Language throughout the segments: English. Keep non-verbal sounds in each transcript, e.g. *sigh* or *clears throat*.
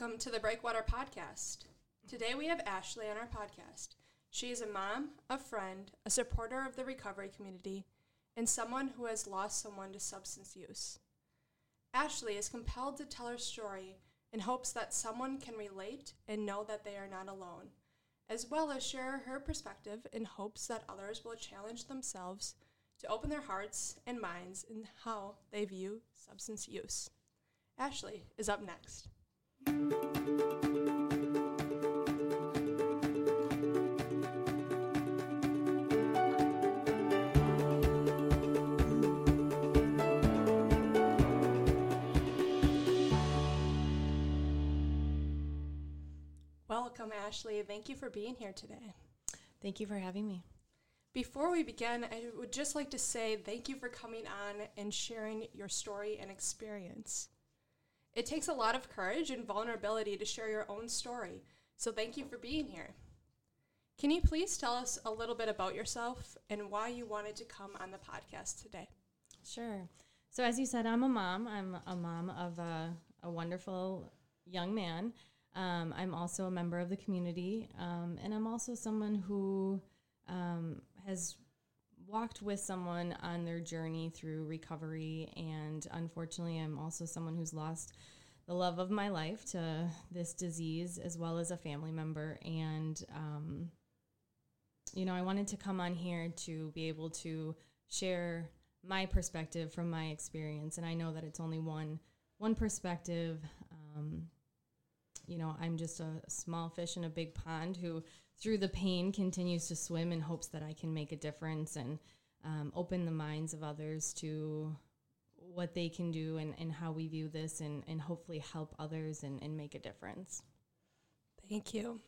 Welcome to the Breakwater Podcast. Today we have Ashley on our podcast. She is a mom, a friend, a supporter of the recovery community, and someone who has lost someone to substance use. Ashley is compelled to tell her story in hopes that someone can relate and know that they are not alone, as well as share her perspective in hopes that others will challenge themselves to open their hearts and minds in how they view substance use. Ashley is up next. Welcome, Ashley. Thank you for being here today. Thank you for having me. Before we begin, I would just like to say thank you for coming on and sharing your story and experience. It takes a lot of courage and vulnerability to share your own story, so thank you for being here. Can you please tell us a little bit about yourself and why you wanted to come on the podcast today? Sure. So, as you said, I'm a mom. I'm a mom of a, a wonderful young man. Um, I'm also a member of the community, um, and I'm also someone who um, has walked with someone on their journey through recovery. And unfortunately, I'm also someone who's lost the love of my life to this disease as well as a family member. And, um, you know, I wanted to come on here to be able to share my perspective from my experience. And I know that it's only one one perspective. Um, you know, I'm just a small fish in a big pond who through the pain continues to swim in hopes that I can make a difference and um, open the minds of others to what they can do and, and how we view this and, and hopefully help others and, and make a difference. Thank you.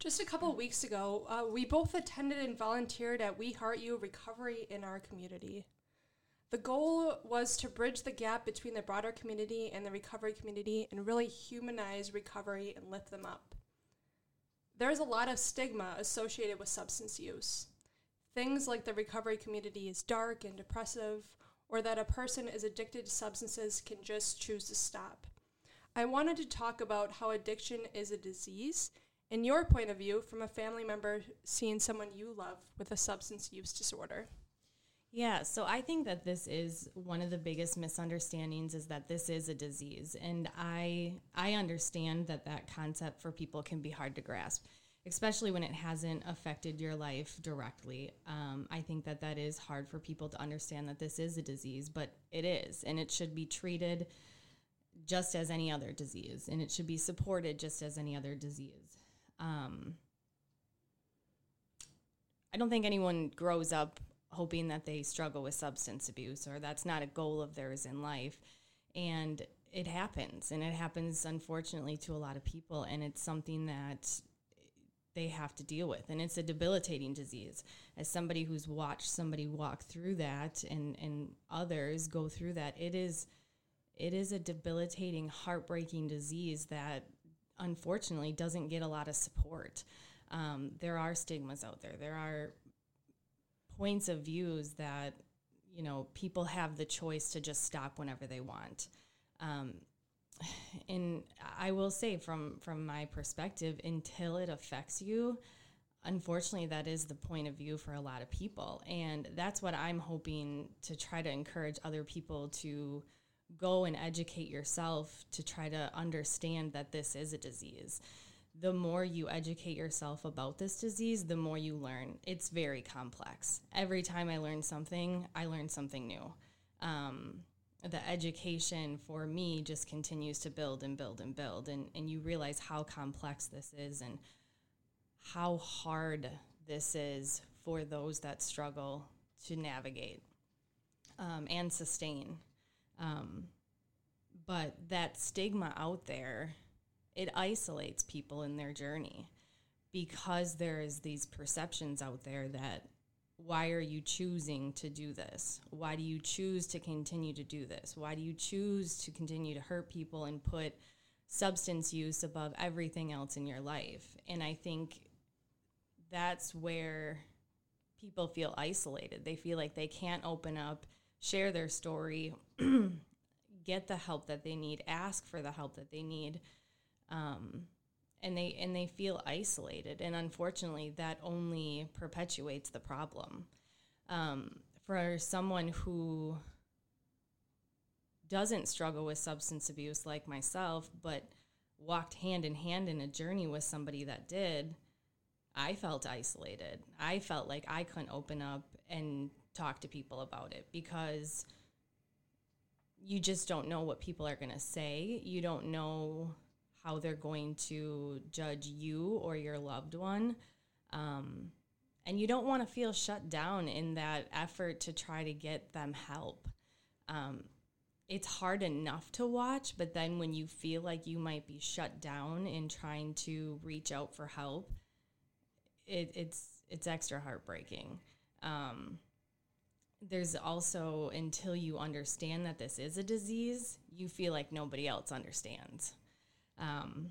Just a couple weeks ago, uh, we both attended and volunteered at We Heart You Recovery in our community. The goal was to bridge the gap between the broader community and the recovery community and really humanize recovery and lift them up. There's a lot of stigma associated with substance use. Things like the recovery community is dark and depressive, or that a person is addicted to substances can just choose to stop. I wanted to talk about how addiction is a disease and your point of view from a family member seeing someone you love with a substance use disorder. Yeah, so I think that this is one of the biggest misunderstandings is that this is a disease and I I understand that that concept for people can be hard to grasp especially when it hasn't affected your life directly. Um, I think that that is hard for people to understand that this is a disease, but it is, and it should be treated just as any other disease, and it should be supported just as any other disease. Um, I don't think anyone grows up hoping that they struggle with substance abuse or that's not a goal of theirs in life. And it happens, and it happens unfortunately to a lot of people, and it's something that they have to deal with. And it's a debilitating disease. As somebody who's watched somebody walk through that and and others go through that it is it is a debilitating heartbreaking disease that unfortunately doesn't get a lot of support. Um, there are stigmas out there. There are points of views that you know people have the choice to just stop whenever they want um, and I will say from from my perspective, until it affects you, unfortunately, that is the point of view for a lot of people, and that's what I'm hoping to try to encourage other people to go and educate yourself to try to understand that this is a disease. The more you educate yourself about this disease, the more you learn. It's very complex. Every time I learn something, I learn something new. Um, the education for me just continues to build and build and build and, and you realize how complex this is and how hard this is for those that struggle to navigate um, and sustain um, but that stigma out there it isolates people in their journey because there is these perceptions out there that why are you choosing to do this? Why do you choose to continue to do this? Why do you choose to continue to hurt people and put substance use above everything else in your life? And I think that's where people feel isolated. They feel like they can't open up, share their story, *clears throat* get the help that they need, ask for the help that they need. Um, and they and they feel isolated. And unfortunately, that only perpetuates the problem. Um, for someone who doesn't struggle with substance abuse like myself, but walked hand in hand in a journey with somebody that did, I felt isolated. I felt like I couldn't open up and talk to people about it because you just don't know what people are going to say. You don't know how they're going to judge you or your loved one. Um, and you don't want to feel shut down in that effort to try to get them help. Um, it's hard enough to watch, but then when you feel like you might be shut down in trying to reach out for help, it, it's it's extra heartbreaking. Um, there's also until you understand that this is a disease, you feel like nobody else understands. Um,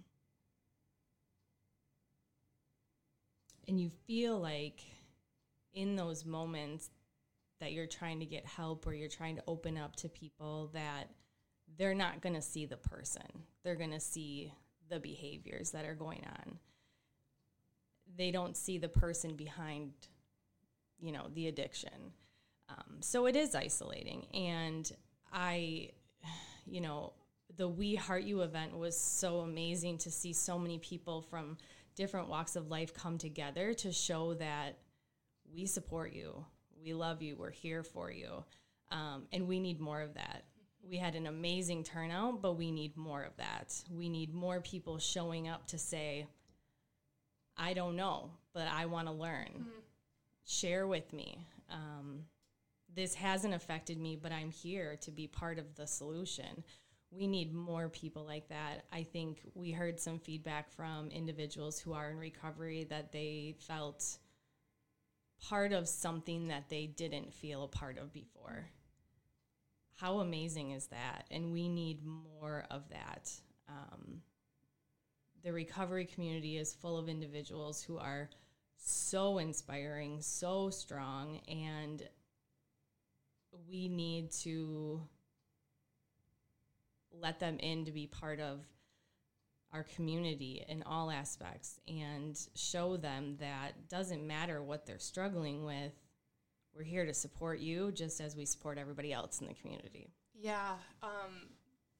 and you feel like in those moments that you're trying to get help or you're trying to open up to people that they're not going to see the person. They're going to see the behaviors that are going on. They don't see the person behind, you know, the addiction. Um, so it is isolating. And I, you know, the We Heart You event was so amazing to see so many people from different walks of life come together to show that we support you, we love you, we're here for you. Um, and we need more of that. We had an amazing turnout, but we need more of that. We need more people showing up to say, I don't know, but I want to learn. Mm-hmm. Share with me. Um, this hasn't affected me, but I'm here to be part of the solution we need more people like that. I think we heard some feedback from individuals who are in recovery that they felt part of something that they didn't feel a part of before. How amazing is that? And we need more of that. Um, the recovery community is full of individuals who are so inspiring, so strong, and we need to let them in to be part of our community in all aspects and show them that doesn't matter what they're struggling with we're here to support you just as we support everybody else in the community. Yeah um,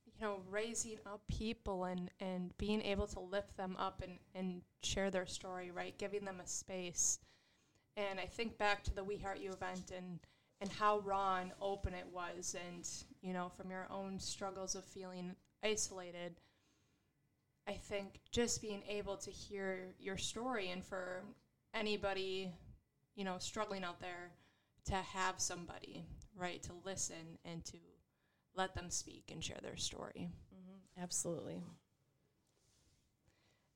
you know raising up people and and being able to lift them up and and share their story right? Giving them a space. And i think back to the we heart you event and and how raw and open it was and you know from your own struggles of feeling isolated i think just being able to hear your story and for anybody you know struggling out there to have somebody right to listen and to let them speak and share their story mm-hmm. absolutely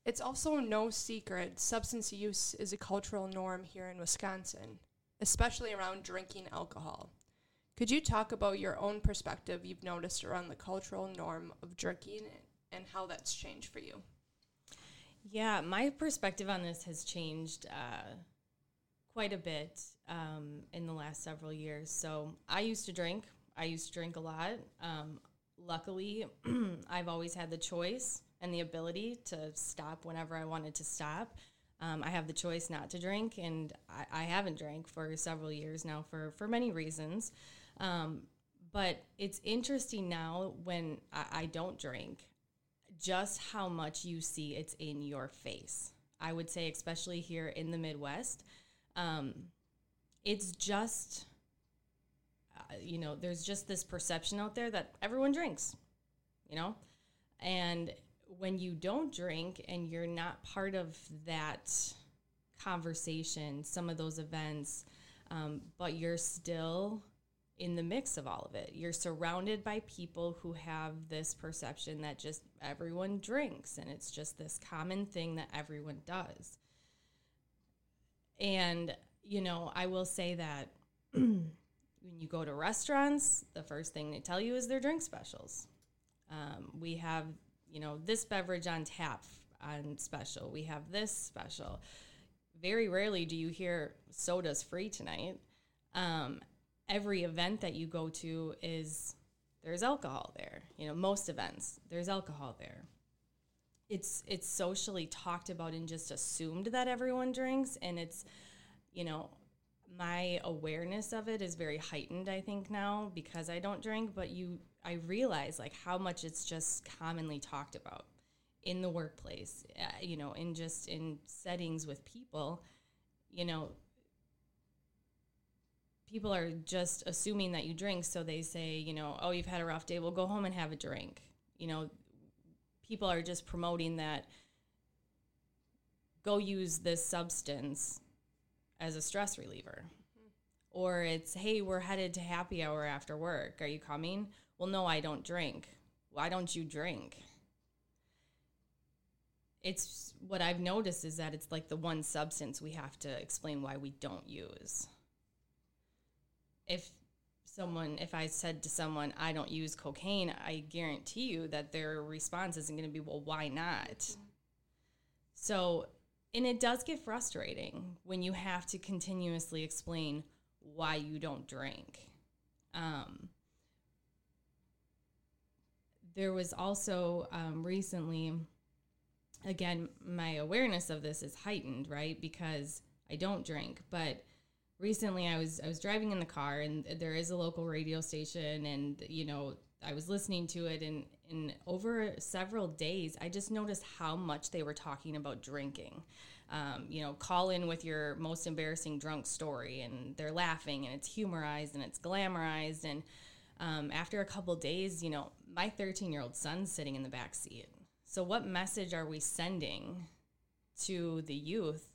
it's also no secret substance use is a cultural norm here in wisconsin especially around drinking alcohol. Could you talk about your own perspective you've noticed around the cultural norm of drinking and how that's changed for you? Yeah, my perspective on this has changed uh, quite a bit um, in the last several years. So I used to drink. I used to drink a lot. Um, luckily, *clears throat* I've always had the choice and the ability to stop whenever I wanted to stop. Um, I have the choice not to drink, and I, I, haven't drank for several years now for, for many reasons. Um, but it's interesting now when I, I don't drink, just how much you see it's in your face. I would say, especially here in the Midwest, um, it's just, uh, you know, there's just this perception out there that everyone drinks, you know? And when you don't drink and you're not part of that conversation, some of those events, um, but you're still in the mix of all of it. You're surrounded by people who have this perception that just everyone drinks and it's just this common thing that everyone does. And, you know, I will say that *clears throat* when you go to restaurants, the first thing they tell you is their drink specials. Um, we have you know, this beverage on tap on special. We have this special. Very rarely do you hear soda's free tonight. Um, every event that you go to is there's alcohol there. You know, most events there's alcohol there. it's it's socially talked about and just assumed that everyone drinks and it's you know my awareness of it is very heightened i think now because i don't drink but you i realize like how much it's just commonly talked about in the workplace uh, you know in just in settings with people you know people are just assuming that you drink so they say you know oh you've had a rough day well go home and have a drink you know people are just promoting that go use this substance as a stress reliever. Mm-hmm. Or it's, hey, we're headed to happy hour after work. Are you coming? Well, no, I don't drink. Why don't you drink? It's what I've noticed is that it's like the one substance we have to explain why we don't use. If someone, if I said to someone, I don't use cocaine, I guarantee you that their response isn't going to be, well, why not? Mm-hmm. So and it does get frustrating when you have to continuously explain why you don't drink. Um, there was also um, recently, again, my awareness of this is heightened, right? Because I don't drink, but recently I was I was driving in the car and there is a local radio station and you know I was listening to it and in over several days, I just noticed how much they were talking about drinking. Um, you know, call in with your most embarrassing drunk story, and they're laughing, and it's humorized and it's glamorized. And um, after a couple days, you know, my 13 year old son's sitting in the back seat. So, what message are we sending to the youth?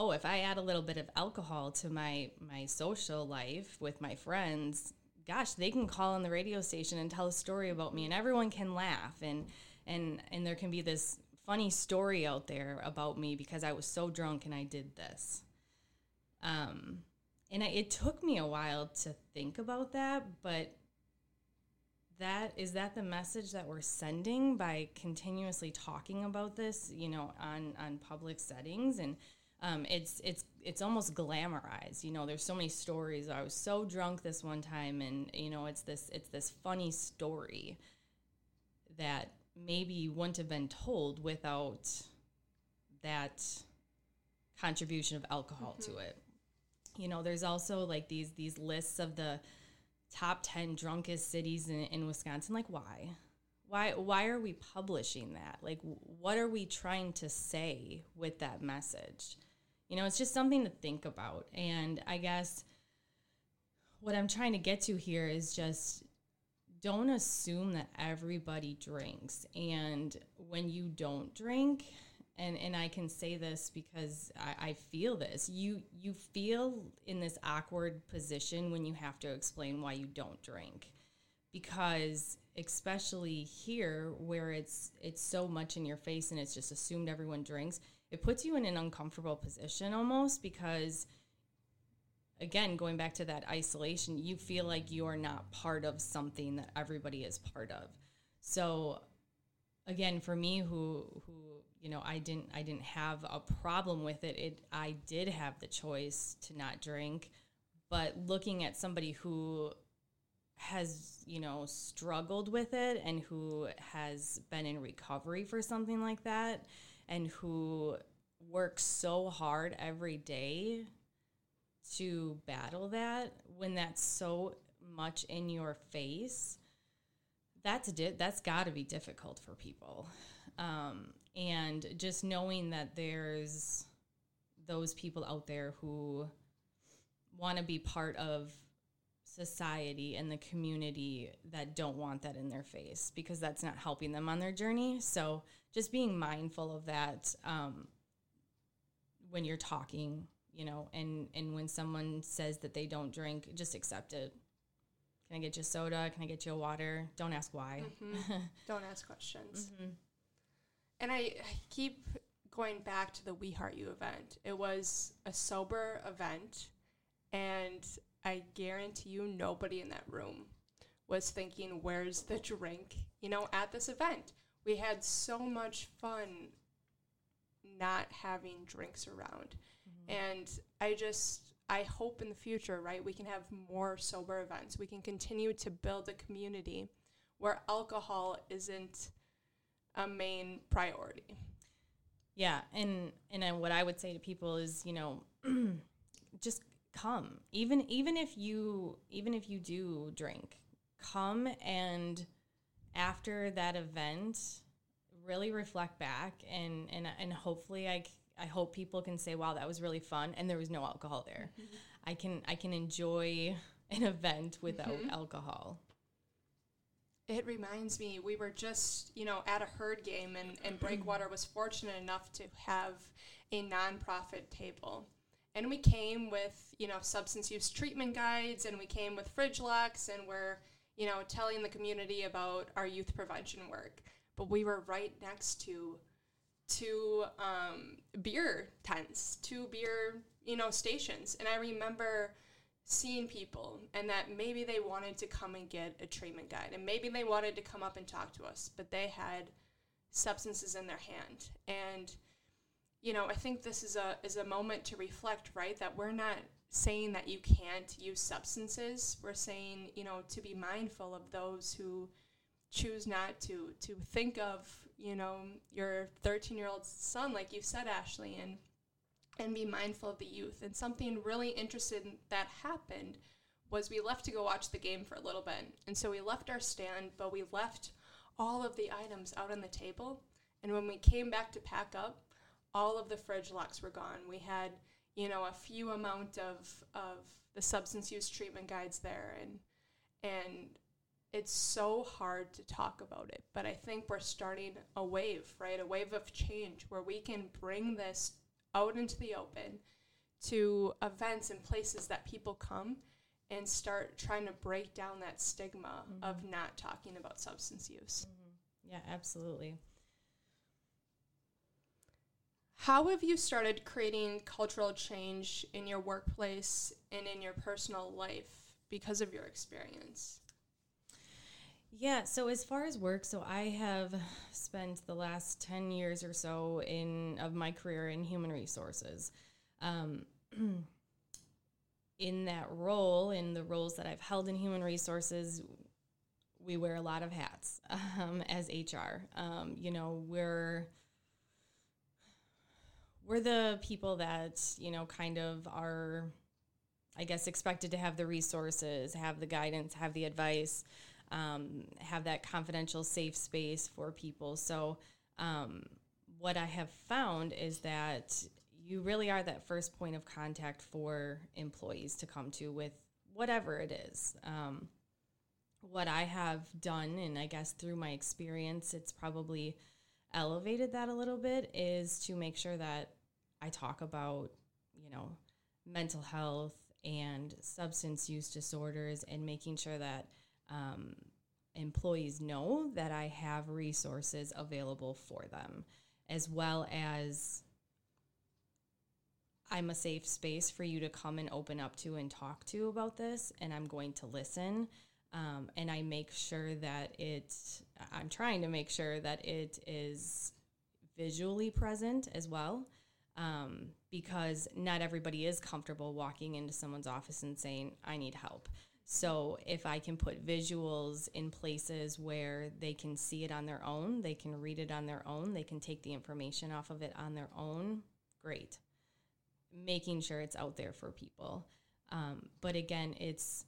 Oh, if I add a little bit of alcohol to my my social life with my friends, gosh, they can call on the radio station and tell a story about me and everyone can laugh and and and there can be this funny story out there about me because I was so drunk and I did this. Um and I, it took me a while to think about that, but that is that the message that we're sending by continuously talking about this, you know, on on public settings and um, it's it's it's almost glamorized. You know, there's so many stories. I was so drunk this one time, and you know, it's this it's this funny story that maybe wouldn't have been told without that contribution of alcohol mm-hmm. to it. You know, there's also like these these lists of the top 10 drunkest cities in, in Wisconsin. Like, why? Why why are we publishing that? Like, what are we trying to say with that message? You know, it's just something to think about. And I guess what I'm trying to get to here is just don't assume that everybody drinks. And when you don't drink, and, and I can say this because I, I feel this, you you feel in this awkward position when you have to explain why you don't drink. Because especially here where it's it's so much in your face and it's just assumed everyone drinks, it puts you in an uncomfortable position almost because again going back to that isolation you feel like you are not part of something that everybody is part of. So again for me who who you know i didn't i didn't have a problem with it it i did have the choice to not drink. But looking at somebody who has you know struggled with it and who has been in recovery for something like that and who work so hard every day to battle that when that's so much in your face that's di- that's got to be difficult for people. Um, and just knowing that there's those people out there who want to be part of society and the community that don't want that in their face because that's not helping them on their journey. So just being mindful of that um, when you're talking, you know, and and when someone says that they don't drink, just accept it. Can I get you a soda? Can I get you a water? Don't ask why. Mm-hmm. *laughs* don't ask questions. Mm-hmm. And I, I keep going back to the We Heart You event. It was a sober event, and I guarantee you nobody in that room was thinking, where's the drink? You know, at this event, we had so much fun not having drinks around. Mm-hmm. And I just, I hope in the future, right, we can have more sober events. We can continue to build a community where alcohol isn't a main priority. Yeah, and and then what I would say to people is, you know, *clears throat* just come. Even even if you even if you do drink, come and after that event, really reflect back and and and hopefully I I hope people can say, "Wow, that was really fun," and there was no alcohol there. Mm-hmm. I can I can enjoy an event without mm-hmm. alcohol. It reminds me, we were just, you know, at a herd game, and, and Breakwater was fortunate enough to have a nonprofit table. And we came with, you know, substance use treatment guides, and we came with fridge locks, and we're, you know, telling the community about our youth prevention work. But we were right next to two um, beer tents, two beer, you know, stations. And I remember seeing people and that maybe they wanted to come and get a treatment guide and maybe they wanted to come up and talk to us, but they had substances in their hand. And you know, I think this is a is a moment to reflect, right? That we're not saying that you can't use substances. We're saying, you know, to be mindful of those who choose not to to think of, you know, your 13-year-old son like you said Ashley and and be mindful of the youth. And something really interesting that happened was we left to go watch the game for a little bit. And so we left our stand, but we left all of the items out on the table. And when we came back to pack up, all of the fridge locks were gone. We had, you know, a few amount of of the substance use treatment guides there and and it's so hard to talk about it, but I think we're starting a wave, right? A wave of change where we can bring this out into the open to events and places that people come and start trying to break down that stigma mm-hmm. of not talking about substance use. Mm-hmm. Yeah, absolutely. How have you started creating cultural change in your workplace and in your personal life because of your experience? Yeah, so as far as work, so I have spent the last 10 years or so in of my career in human resources. Um, *clears throat* in that role, in the roles that I've held in human resources, we wear a lot of hats *laughs* um, as HR. Um, you know, we're we're the people that you know kind of are, I guess, expected to have the resources, have the guidance, have the advice um, have that confidential, safe space for people. So, um, what I have found is that you really are that first point of contact for employees to come to with whatever it is. Um, what I have done, and I guess through my experience, it's probably elevated that a little bit, is to make sure that I talk about, you know, mental health and substance use disorders and making sure that um, employees know that I have resources available for them, as well as I'm a safe space for you to come and open up to and talk to about this, and I'm going to listen. Um, and I make sure that it, I'm trying to make sure that it is visually present as well. Um, because not everybody is comfortable walking into someone's office and saying, I need help. So if I can put visuals in places where they can see it on their own, they can read it on their own, they can take the information off of it on their own, great. Making sure it's out there for people. Um, but again, it's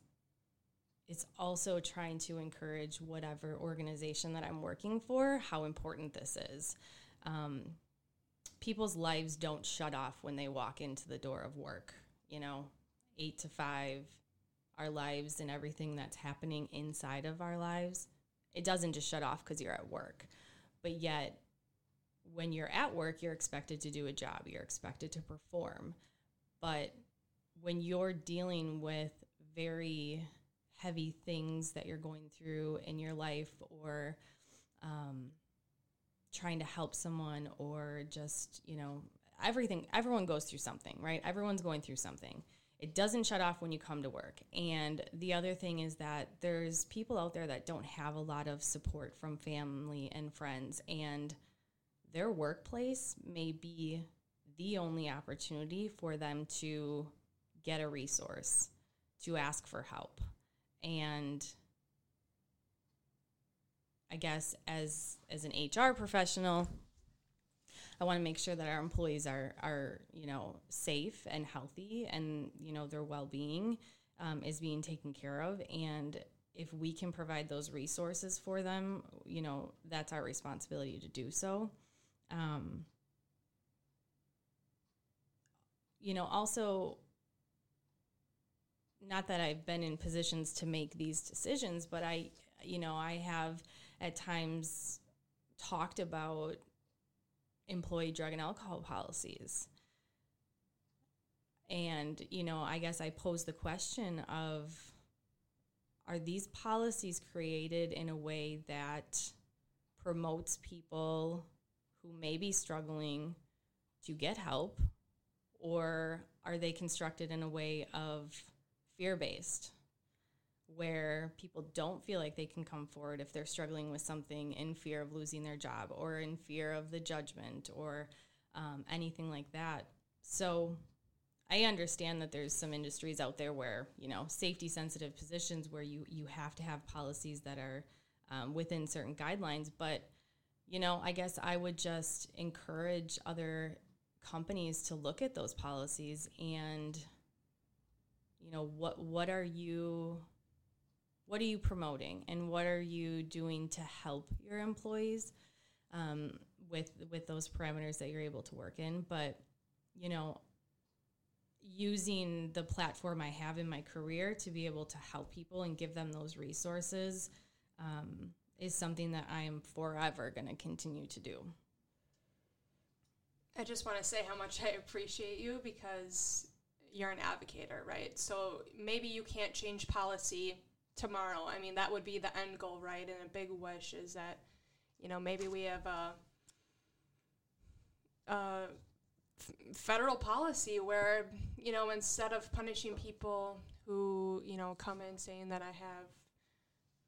it's also trying to encourage whatever organization that I'm working for how important this is. Um, people's lives don't shut off when they walk into the door of work. You know, eight to five, our lives and everything that's happening inside of our lives, it doesn't just shut off because you're at work. But yet, when you're at work, you're expected to do a job, you're expected to perform. But when you're dealing with very heavy things that you're going through in your life or um, trying to help someone or just, you know, everything, everyone goes through something, right? Everyone's going through something. It doesn't shut off when you come to work. And the other thing is that there's people out there that don't have a lot of support from family and friends, and their workplace may be the only opportunity for them to get a resource, to ask for help. And I guess as as an HR professional, I want to make sure that our employees are are you know safe and healthy, and you know their well being um, is being taken care of, and if we can provide those resources for them, you know that's our responsibility to do so. Um, you know, also not that I've been in positions to make these decisions, but I, you know, I have at times talked about employee drug and alcohol policies. And, you know, I guess I pose the question of are these policies created in a way that promotes people who may be struggling to get help? Or are they constructed in a way of fear based? Where people don't feel like they can come forward if they're struggling with something in fear of losing their job or in fear of the judgment or um, anything like that. So I understand that there's some industries out there where, you know, safety sensitive positions where you, you have to have policies that are um, within certain guidelines. But, you know, I guess I would just encourage other companies to look at those policies and, you know, what, what are you what are you promoting? And what are you doing to help your employees um, with with those parameters that you're able to work in? But you know using the platform i have in my career to be able to help people and give them those resources um, is something that i am forever going to continue to do. I just want to say how much *laughs* i appreciate you because you're an advocate, right? So maybe you can't change policy tomorrow. I mean, that would be the end goal, right? And a big wish is that, you know, maybe we have a, federal policy where, you know, instead of punishing people who, you know, come in saying that I have,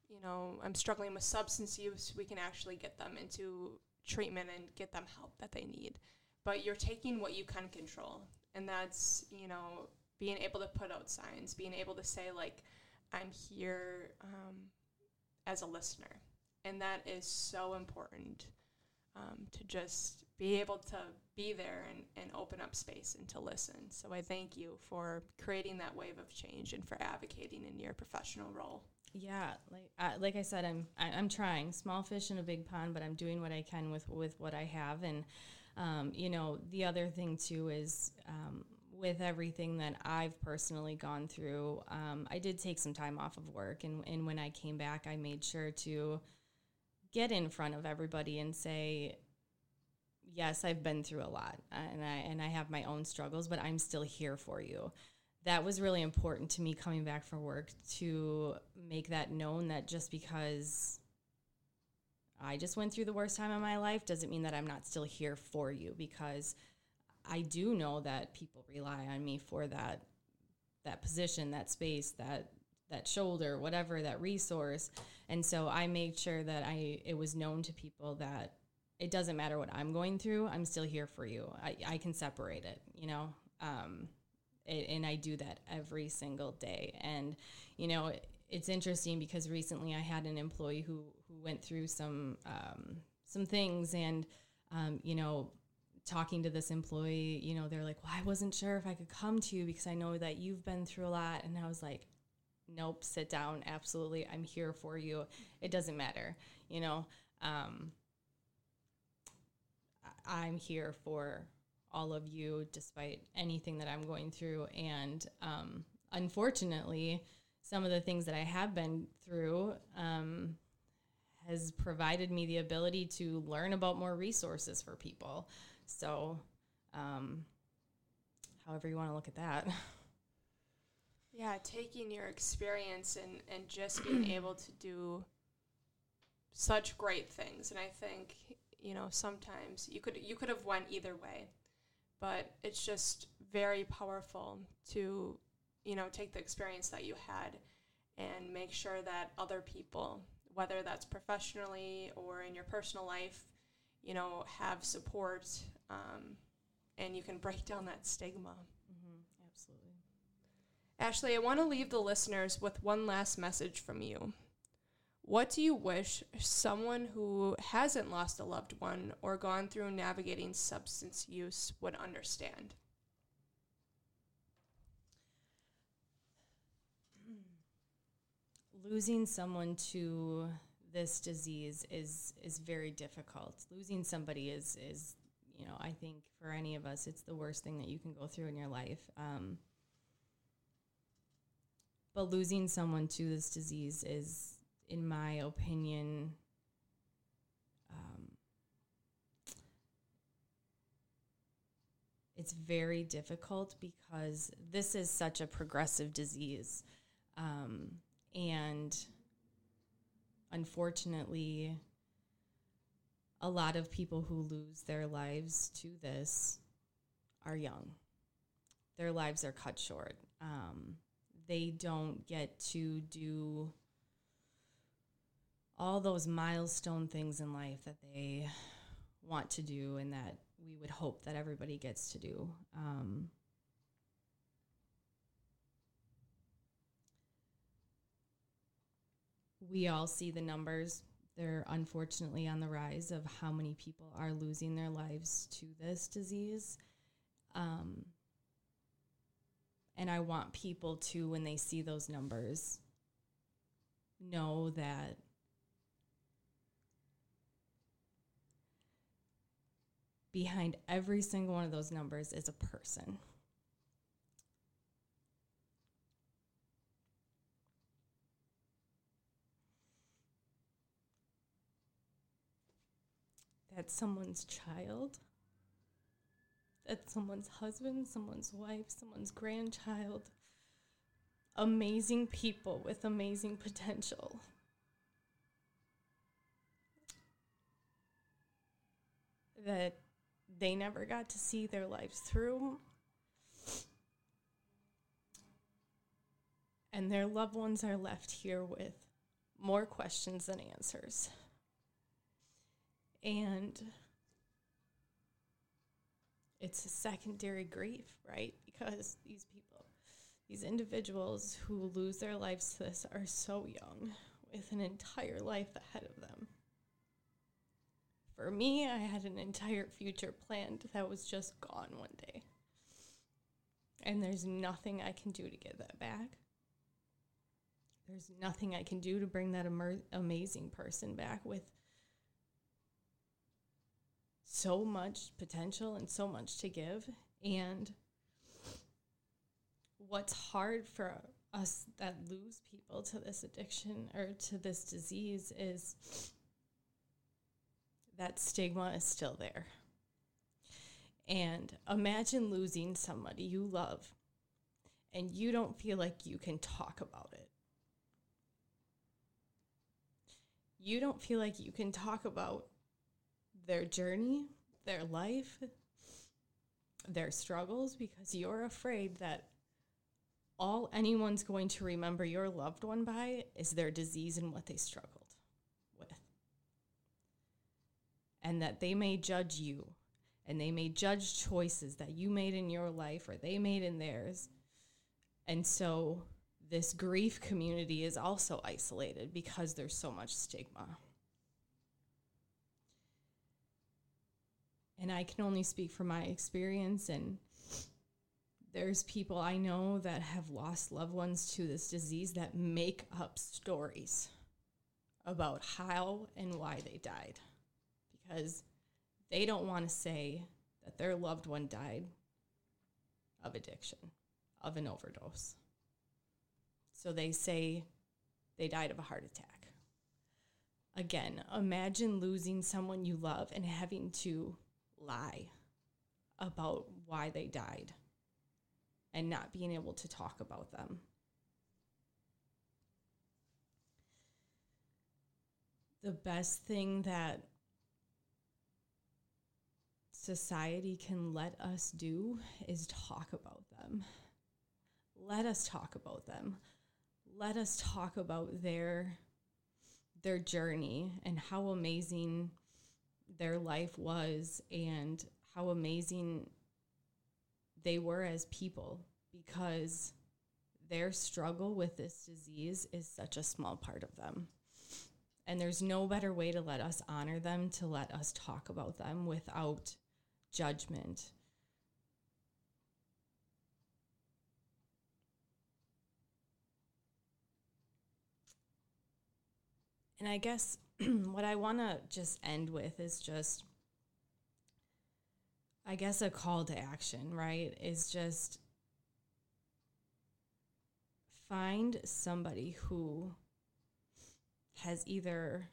you know, I'm struggling with substance use, we can actually get them into treatment and get them help that they need. But you're taking what you can control. And that's, you know, being able to put out signs, being able to say, like, I'm here um, as a listener. And that is so important um, to just be able to be there and, and open up space and to listen. So I thank you for creating that wave of change and for advocating in your professional role. Yeah, like uh, like I said, I'm I, am i am trying small fish in a big pond, but I'm doing what I can with with what I have, and um, you know the other thing too is um, with everything that I've personally gone through, um, I did take some time off of work. And, and when I came back, I made sure to get in front of everybody and say, yes, I've been through a lot and I, and I have my own struggles, but I'm still here for you. That was really important to me coming back from work to make that known that just because I just went through the worst time of my life doesn't mean that I'm not still here for you because – I do know that people rely on me for that that position, that space, that that shoulder, whatever that resource. And so I made sure that I it was known to people that it doesn't matter what I'm going through, I'm still here for you. I, I can separate it, you know. Um, it, and I do that every single day. And you know, it, it's interesting because recently I had an employee who who went through some um, some things, and um, you know, talking to this employee, you know, they're like, well, I wasn't sure if I could come to you because I know that you've been through a lot. And I was like, nope, sit down. Absolutely. I'm here for you. It doesn't matter, you know. Um, I'm here for all of you despite anything that I'm going through. And um, unfortunately, some of the things that I have been through um, has provided me the ability to learn about more resources for people. So, um, however you want to look at that. Yeah, taking your experience and, and just being *clears throat* able to do such great things. And I think, you know, sometimes you could you could have went either way. But it's just very powerful to, you know, take the experience that you had and make sure that other people, whether that's professionally or in your personal life, you know, have support um, and you can break down that stigma. Mm-hmm, absolutely. Ashley, I want to leave the listeners with one last message from you. What do you wish someone who hasn't lost a loved one or gone through navigating substance use would understand? *clears throat* Losing someone to this disease is is very difficult. Losing somebody is is you know I think for any of us it's the worst thing that you can go through in your life. Um, but losing someone to this disease is, in my opinion, um, it's very difficult because this is such a progressive disease. Um, and unfortunately, a lot of people who lose their lives to this are young. Their lives are cut short. Um, they don't get to do all those milestone things in life that they want to do and that we would hope that everybody gets to do. Um, we all see the numbers. They're unfortunately on the rise of how many people are losing their lives to this disease. Um, and I want people to, when they see those numbers, know that behind every single one of those numbers is a person. That's someone's child that someone's husband, someone's wife, someone's grandchild. Amazing people with amazing potential. That they never got to see their lives through. And their loved ones are left here with more questions than answers. And it's a secondary grief, right? Because these people, these individuals who lose their lives to this are so young with an entire life ahead of them. For me, I had an entire future planned that was just gone one day. And there's nothing I can do to get that back. There's nothing I can do to bring that amazing person back with so much potential and so much to give. And what's hard for us that lose people to this addiction or to this disease is that stigma is still there. And imagine losing somebody you love and you don't feel like you can talk about it. You don't feel like you can talk about their journey, their life, their struggles, because you're afraid that all anyone's going to remember your loved one by is their disease and what they struggled with. And that they may judge you and they may judge choices that you made in your life or they made in theirs. And so this grief community is also isolated because there's so much stigma. And I can only speak from my experience and there's people I know that have lost loved ones to this disease that make up stories about how and why they died because they don't want to say that their loved one died of addiction, of an overdose. So they say they died of a heart attack. Again, imagine losing someone you love and having to lie about why they died and not being able to talk about them. The best thing that society can let us do is talk about them. Let us talk about them. Let us talk about their their journey and how amazing their life was and how amazing they were as people because their struggle with this disease is such a small part of them. And there's no better way to let us honor them to let us talk about them without judgment. And I guess *clears throat* what I want to just end with is just, I guess, a call to action, right? Is just find somebody who has either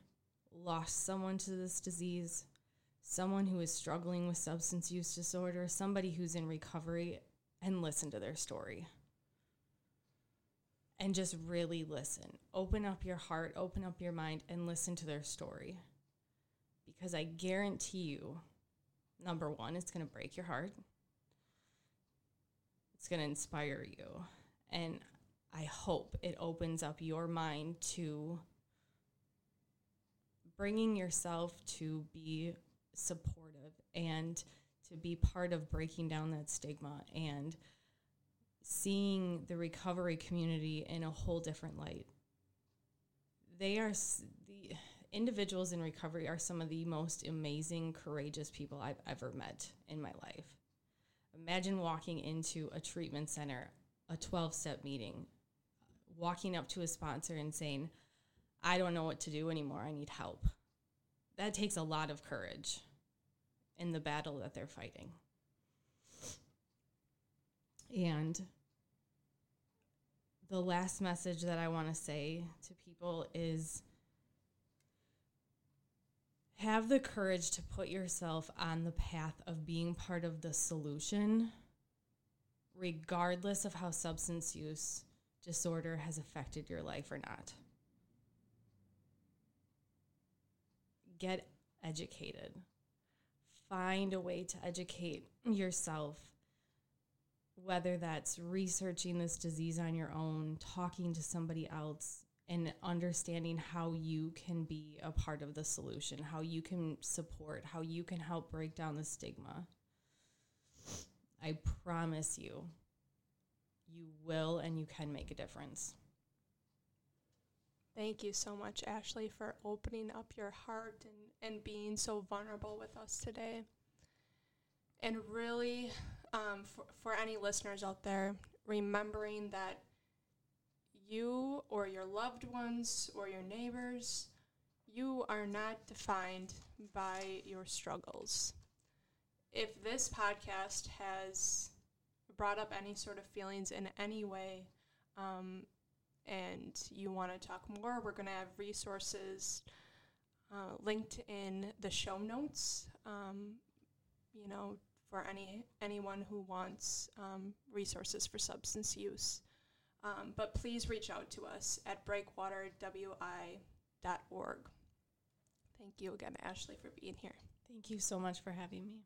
lost someone to this disease, someone who is struggling with substance use disorder, somebody who's in recovery, and listen to their story and just really listen. Open up your heart, open up your mind, and listen to their story. Because I guarantee you, number one, it's going to break your heart, it's going to inspire you. And I hope it opens up your mind to bringing yourself to be supportive and to be part of breaking down that stigma and seeing the recovery community in a whole different light. They are the individuals in recovery are some of the most amazing, courageous people I've ever met in my life. Imagine walking into a treatment center, a 12 step meeting, walking up to a sponsor and saying, I don't know what to do anymore. I need help. That takes a lot of courage in the battle that they're fighting. And the last message that I want to say to people is have the courage to put yourself on the path of being part of the solution, regardless of how substance use disorder has affected your life or not. Get educated. Find a way to educate yourself whether that's researching this disease on your own, talking to somebody else, and understanding how you can be a part of the solution, how you can support, how you can help break down the stigma. I promise you, you will and you can make a difference. Thank you so much, Ashley, for opening up your heart and, and being so vulnerable with us today. And really um, for, for any listeners out there, remembering that you or your loved ones or your neighbors, you are not defined by your struggles. If this podcast has brought up any sort of feelings in any way, um, and you want to talk more, we're going to have resources uh, linked in the show notes. Um, you know, for any anyone who wants um, resources for substance use. Um, but please reach out to us at breakwaterwi.org. Thank you again, Ashley, for being here. Thank you so much for having me.